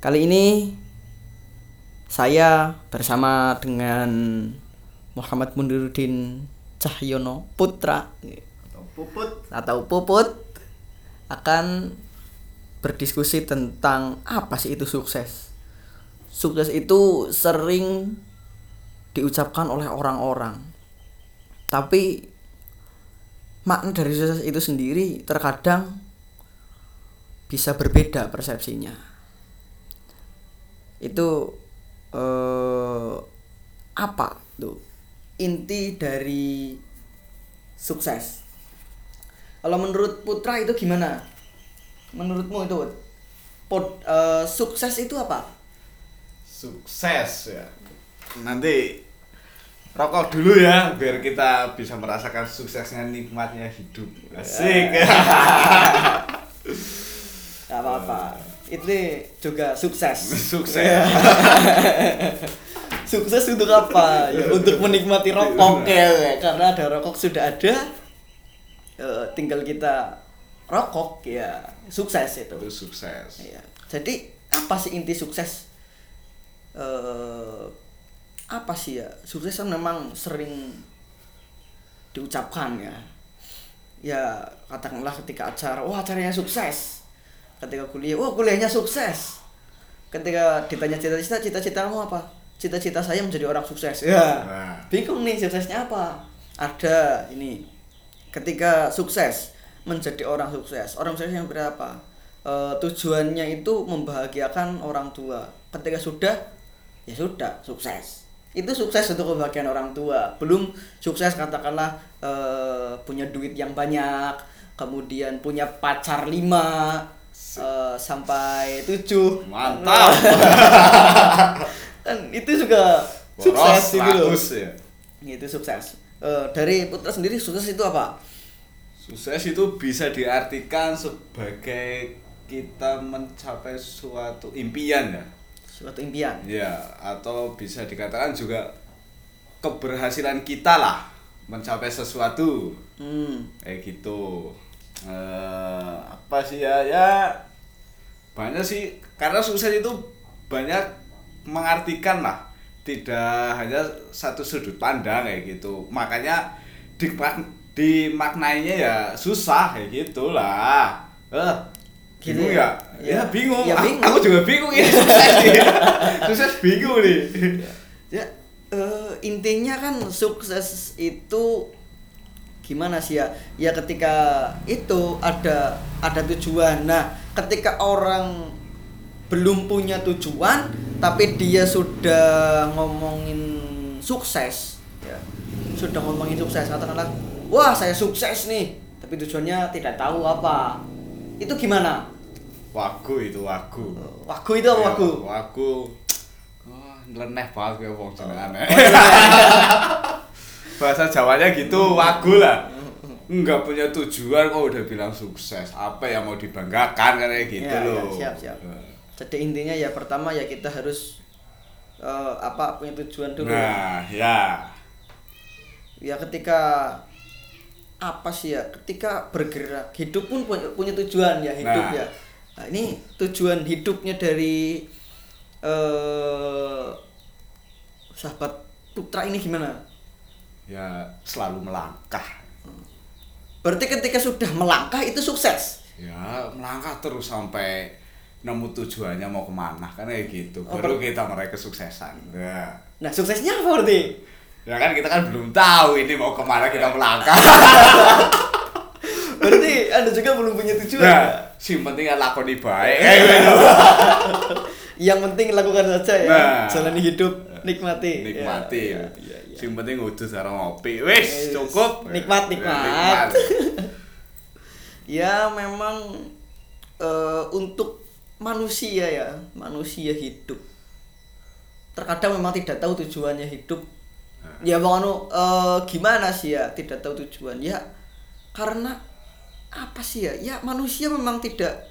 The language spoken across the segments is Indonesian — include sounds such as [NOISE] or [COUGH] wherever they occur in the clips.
Kali ini saya bersama dengan Muhammad Mundiruddin Cahyono Putra Puput atau Puput akan berdiskusi tentang apa sih itu sukses. Sukses itu sering diucapkan oleh orang-orang. Tapi makna dari sukses itu sendiri terkadang bisa berbeda persepsinya. Itu eh apa tuh inti dari sukses? Kalau menurut Putra itu gimana? Menurutmu itu Pod- eh, sukses itu apa? sukses ya. Nanti rokok dulu ya biar kita bisa merasakan suksesnya nikmatnya hidup. Asik. [LAUGHS] Itu juga sukses. [LAUGHS] Sukses. [LAUGHS] sukses untuk apa? Ya untuk menikmati rokok ya. Karena ada rokok sudah ada. eh, tinggal kita rokok ya sukses itu. Itu sukses. Iya. Jadi apa sih inti sukses? eh apa sih ya? Sukses kan memang sering diucapkan ya. Ya katakanlah ketika acara, wah acaranya sukses. Ketika kuliah, wah kuliahnya sukses. Ketika ditanya cita-cita, cita-citamu apa? Cita-cita saya menjadi orang sukses. Ya. Nah. Bingung nih suksesnya apa? Ada ini. Ketika sukses menjadi orang sukses. Orang sukses yang berapa? Eh, tujuannya itu membahagiakan orang tua. Ketika sudah, ya sudah sukses. Itu sukses untuk kebahagiaan orang tua. Belum sukses katakanlah eh, punya duit yang banyak, kemudian punya pacar lima eh, sampai tujuh. Mantap. [LAUGHS] kan itu juga sukses Boros gitu loh. 100 ya. Itu sukses. Eh, dari Putra sendiri sukses itu apa? Sukses itu bisa diartikan sebagai kita mencapai suatu impian ya. Suatu impian. Ya, atau bisa dikatakan juga keberhasilan kita lah mencapai sesuatu Hmm. kayak gitu. Eh, apa sih ya? Ya banyak sih karena sukses itu banyak mengartikan lah tidak hanya satu sudut pandang kayak gitu makanya dimak dimaknainya ya susah kayak gitulah eh Gitu bingung ya? ya? Ya. ya bingung. Ya, Aku- bingung. aku juga bingung ini sukses nih [LAUGHS] sukses bingung nih Ya eh, intinya kan sukses itu gimana sih ya? Ya ketika itu ada ada tujuan. Nah, ketika orang belum punya tujuan tapi dia sudah ngomongin sukses ya. Sudah ngomongin sukses katakanlah, "Wah, saya sukses nih." Tapi tujuannya tidak tahu apa. Itu gimana? wagu itu wagu Wagu itu apa wagu? wagu wah nyeleneh banget kayak wong jenengan Oh. [LAUGHS] bahasa Jawanya gitu wagu lah nggak punya tujuan kok udah bilang sukses apa yang mau dibanggakan kayak gitu Ya, ya, loh siap, siap. Eh. Jadi intinya ya pertama ya kita harus eh, apa punya tujuan dulu. nah ya Ya ketika apa sih ya? Ketika bergerak hidup pun punya, punya tujuan ya hidup Nah. ya. Nah, ini tujuan hidupnya dari eh sahabat putra ini gimana? Ya selalu melangkah Berarti ketika sudah melangkah itu sukses. ya melangkah terus sampai nemu tujuannya mau ke mana kan kayak gitu Oh, baru kita meraih kesuksesan ya Nah suksesnya apa berarti? ya kan kita kan belum tahu ini mau ke mana kita melangkah [LAUGHS] Berarti anda juga belum punya tujuan. Nah, ya? sing penting kan lakoni baik. [LAUGHS] yang penting lakukan saja ya Nah. jalani hidup nikmati Nikmati. ya, ya, ya. Sing penting udah cara ngopi. Wis, cukup. Nikmat, nikmat. [LAUGHS] ya memang eh, untuk manusia ya manusia hidup terkadang memang tidak tahu tujuannya hidup ya bang anu eh, gimana sih ya tidak tahu tujuan ya karena apa sih ya ya manusia memang tidak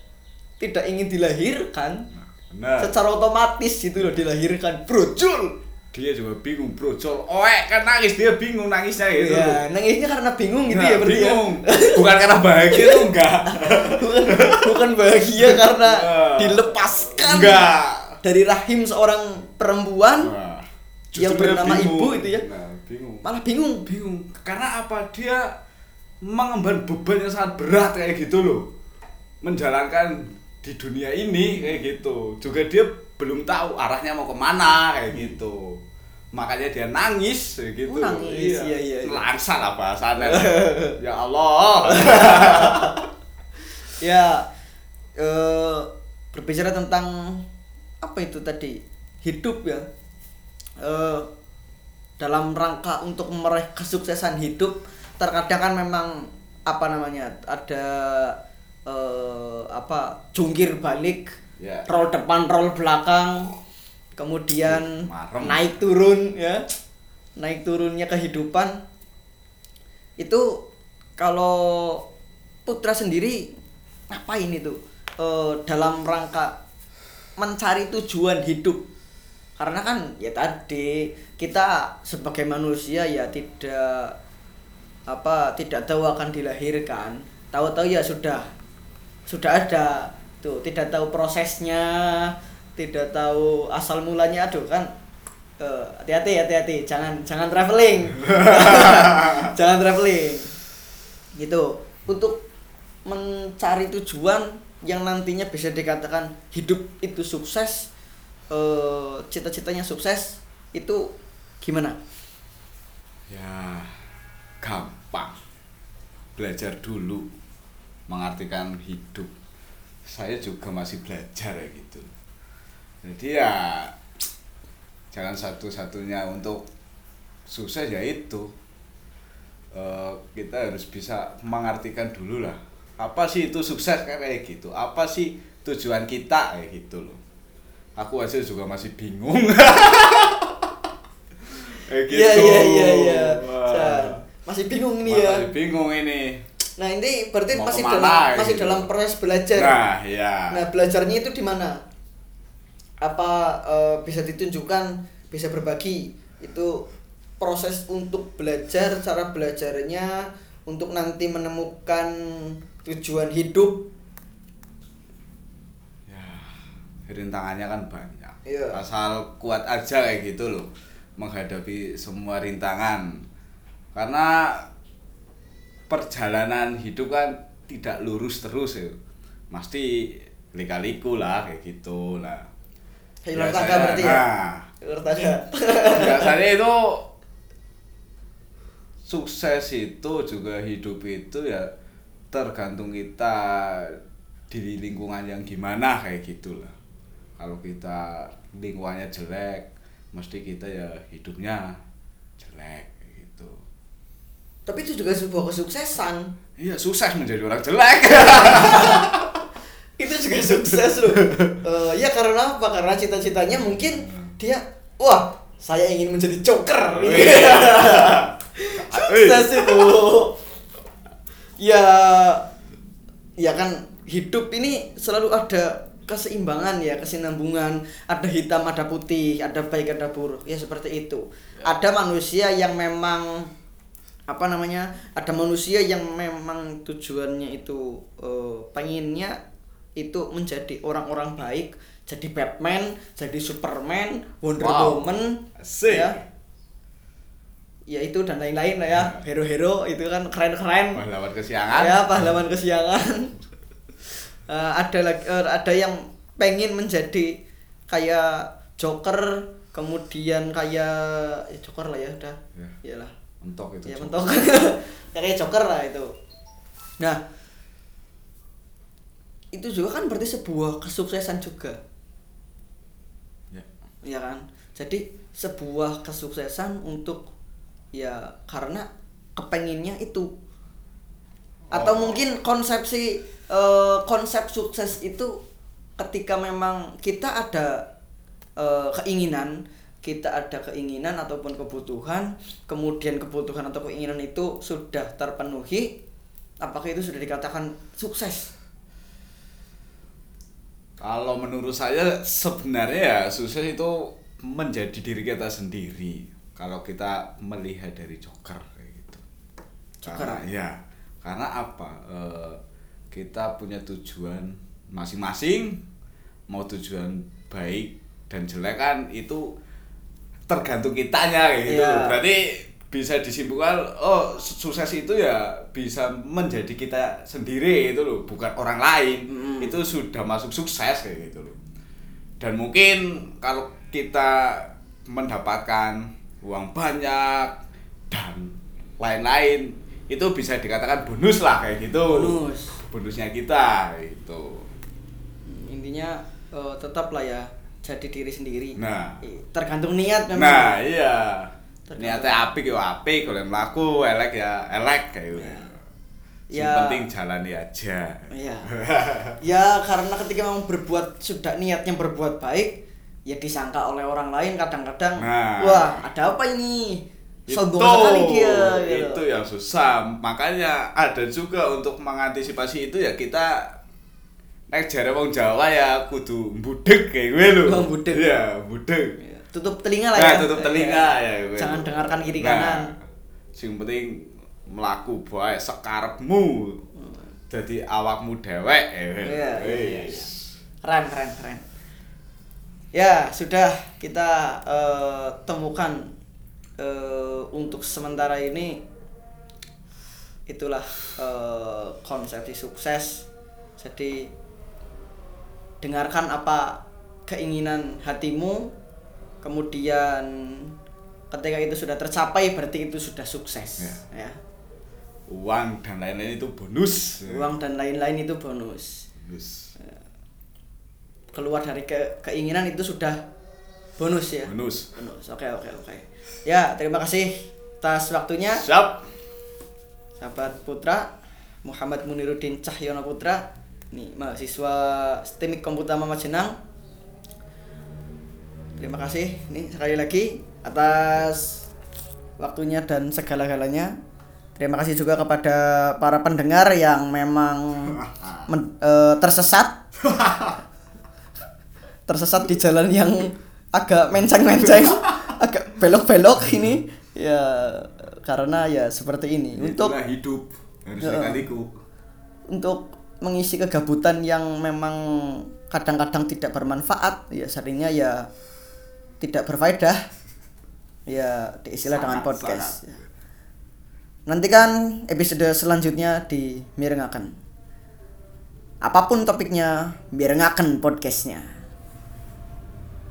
tidak ingin dilahirkan Nah, secara otomatis gitu loh dilahirkan brojol dia juga bingung, bro. Col, oek kan nangis dia bingung nangisnya gitu. ya nangisnya karena bingung gitu Nah, ya berarti ya bingung. [LAUGHS] Bukan karena bahagia tuh enggak. [LAUGHS] bukan bukan bahagia karena Nah. dilepaskan Enggak. dari rahim seorang perempuan Wah, yang bernama bingung. ibu itu ya. Nah, bingung. malah bingung. Bingung. Karena apa? Dia mengemban beban yang sangat berat kayak gitu loh. Menjalankan di dunia ini kayak gitu. Juga dia belum tahu arahnya mau ke mana kayak gitu. Makanya dia nangis kayak gitu. Oh, nangis, iya, iya, iya. Langsa lah bahasanya. [LAUGHS] ya Allah. [LAUGHS] Ya eh berbicara tentang apa itu tadi? Hidup ya. Eh dalam rangka untuk meraih kesuksesan hidup terkadang kan memang apa namanya? ada eh apa? jungkir balik, Ya. roll depan, roll belakang, kemudian Marem. naik turun ya. Naik turunnya kehidupan itu kalau putra sendiri ngapain itu Eh, dalam rangka mencari tujuan hidup karena kan ya tadi kita sebagai manusia ya tidak apa tidak tahu akan dilahirkan tahu-tahu ya sudah sudah ada. Tuh tidak tahu prosesnya tidak tahu asal mulanya. Aduh kan Eh, hati-hati hati-hati. Jangan jangan traveling. [LAUGHS] Jangan traveling. Gitu. Untuk mencari tujuan yang nantinya bisa dikatakan hidup itu sukses eh, cita-citanya sukses itu gimana? Ya, gampang. Belajar dulu mengartikan hidup. Saya juga masih belajar ya gitu. Jadi ya jalan satu-satunya untuk sukses ya itu Eh, kita harus bisa mengartikan dulu lah apa sih itu sukses kayak gitu apa sih tujuan kita kayak gitu loh aku aja juga masih bingung [LAUGHS] Kayak iya gitu. iya iya iya masih bingung nih ya Masih bingung ini. Nah ini berarti Mau masih ke mana dalam masih gitu. dalam proses belajar Nah, ya. Nah, belajarnya itu di mana? Apa eh, bisa ditunjukkan, bisa berbagi itu proses untuk belajar, cara belajarnya untuk nanti menemukan tujuan hidup. ya, rintangannya kan banyak. Iya. Asal kuat aja kayak gitu loh menghadapi semua rintangan. Karena perjalanan hidup kan tidak lurus terus ya. Pasti lika-liku lah kayak gitu lah. Biasanya- tangga berarti ya? Nah, tangga. [LAUGHS] biasanya itu sukses itu juga hidup itu ya tergantung kita di lingkungan yang gimana kayak gitulah kalau kita lingkungannya jelek mesti kita ya hidupnya jelek Tapi itu juga sebuah kesuksesan. iya sukses menjadi orang jelek [LAUGHS] Itu juga sukses loh. Eh, ya karena apa? Karena cita-citanya mungkin dia wah, saya ingin menjadi joker. [LAUGHS] sukses itu ya ya kan hidup ini selalu ada keseimbangan ya kesinambungan ada hitam ada putih ada baik ada buruk ya seperti itu ada manusia yang memang apa namanya ada manusia yang memang tujuannya itu eh, pengennya itu menjadi orang-orang baik jadi Batman jadi Superman Wonder Wow. Woman Asik. ya. Ya itu dan lain-lain lah ya. Hero-hero itu kan keren-keren. Pahlawan kesiangan. Ya pahlawan kesiangan. [LAUGHS] Eh, ada lagi eh, ada yang pengen menjadi kayak Joker kemudian kayak ya Joker lah ya udah. Ya. iyalah mentok itu ya mentok. Ya [LAUGHS] kayak Joker lah itu. Nah itu juga kan berarti sebuah kesuksesan juga. Ya. ya kan? Jadi sebuah kesuksesan untuk ya karena kepenginnya itu. Atau Oh. mungkin konsepsi eh, konsep sukses itu ketika memang kita ada eh, keinginan kita ada keinginan ataupun kebutuhan kemudian kebutuhan atau keinginan itu sudah terpenuhi apakah itu sudah dikatakan sukses Kalau menurut saya sebenarnya ya sukses itu menjadi diri kita sendiri. Kalau kita melihat dari Joker kayak gitu. Joker. Karena ya, karena apa? Eh, kita punya tujuan masing-masing. Mau tujuan baik dan jelek kan itu tergantung kitanya kayak gitu. Iya. Berarti bisa disimpulkan oh su- sukses itu ya bisa menjadi kita sendiri itu loh, bukan orang lain. Mm. Itu sudah masuk sukses kayak gitu loh. Dan mungkin kalau kita mendapatkan uang banyak dan lain-lain itu bisa dikatakan bonus lah kayak gitu. Bonus. Bonusnya kita itu. intinya eh, tetap lah ya jadi diri sendiri Nah. Tergantung niat memang Nah, iya. Tergantung. Niatnya apik ya apik, kalau melaku elek ya elek kayak gitu. Yang Ya. penting jalani aja. Iya. [LAUGHS] ya karena ketika memang berbuat sudah niatnya berbuat baik ya disangka oleh orang lain kadang-kadang Nah. wah ada apa ini itu, sombong sekali dia gitu. itu yang susah. Makanya ada juga untuk mengantisipasi itu ya kita nek jare wong Jawa ya kudu mbudek kayak gue lho. Oh, mbudek. Iya, mbudek. Ya, tutup telinga lah Nah, ya tutup telinga ya. gue. jangan dengarkan kiri Nah, kanan Sing penting melaku bae sekarepmu. Jadi awakmu dewek. eh, Iya, iya, iya, iya. keren keren keren ya sudah kita eh, temukan eh, untuk sementara ini itulah eh, konsepsi sukses jadi dengarkan apa keinginan hatimu kemudian ketika itu sudah tercapai berarti itu sudah sukses ya. Uang dan lain-lain itu bonus. uang dan lain-lain itu bonus. Bonus. keluar dari ke- keinginan itu sudah bonus ya. Bonus. bonus. Oke oke oke. Ya terima kasih atas waktunya. Siap. sahabat putra Muhammad Muniruddin Cahyono Putra nih mahasiswa STEMIK Komputer Mama Jenang. Terima kasih. Nih sekali lagi atas waktunya dan segala-galanya. Terima kasih juga kepada para pendengar yang memang [LAUGHS] men- eh, tersesat. Tersesat di jalan yang agak menceng-menceng [LAUGHS] agak belok-belok ini. Ya karena ya seperti ini. Untuk Itulah hidup. Harus dikaliku. untuk mengisi kegabutan yang memang kadang-kadang tidak bermanfaat ya seringnya ya tidak berfaedah ya diistilah dengan podcast. sangat. nantikan episode selanjutnya di mirengaken apa pun topiknya mirengaken podcastnya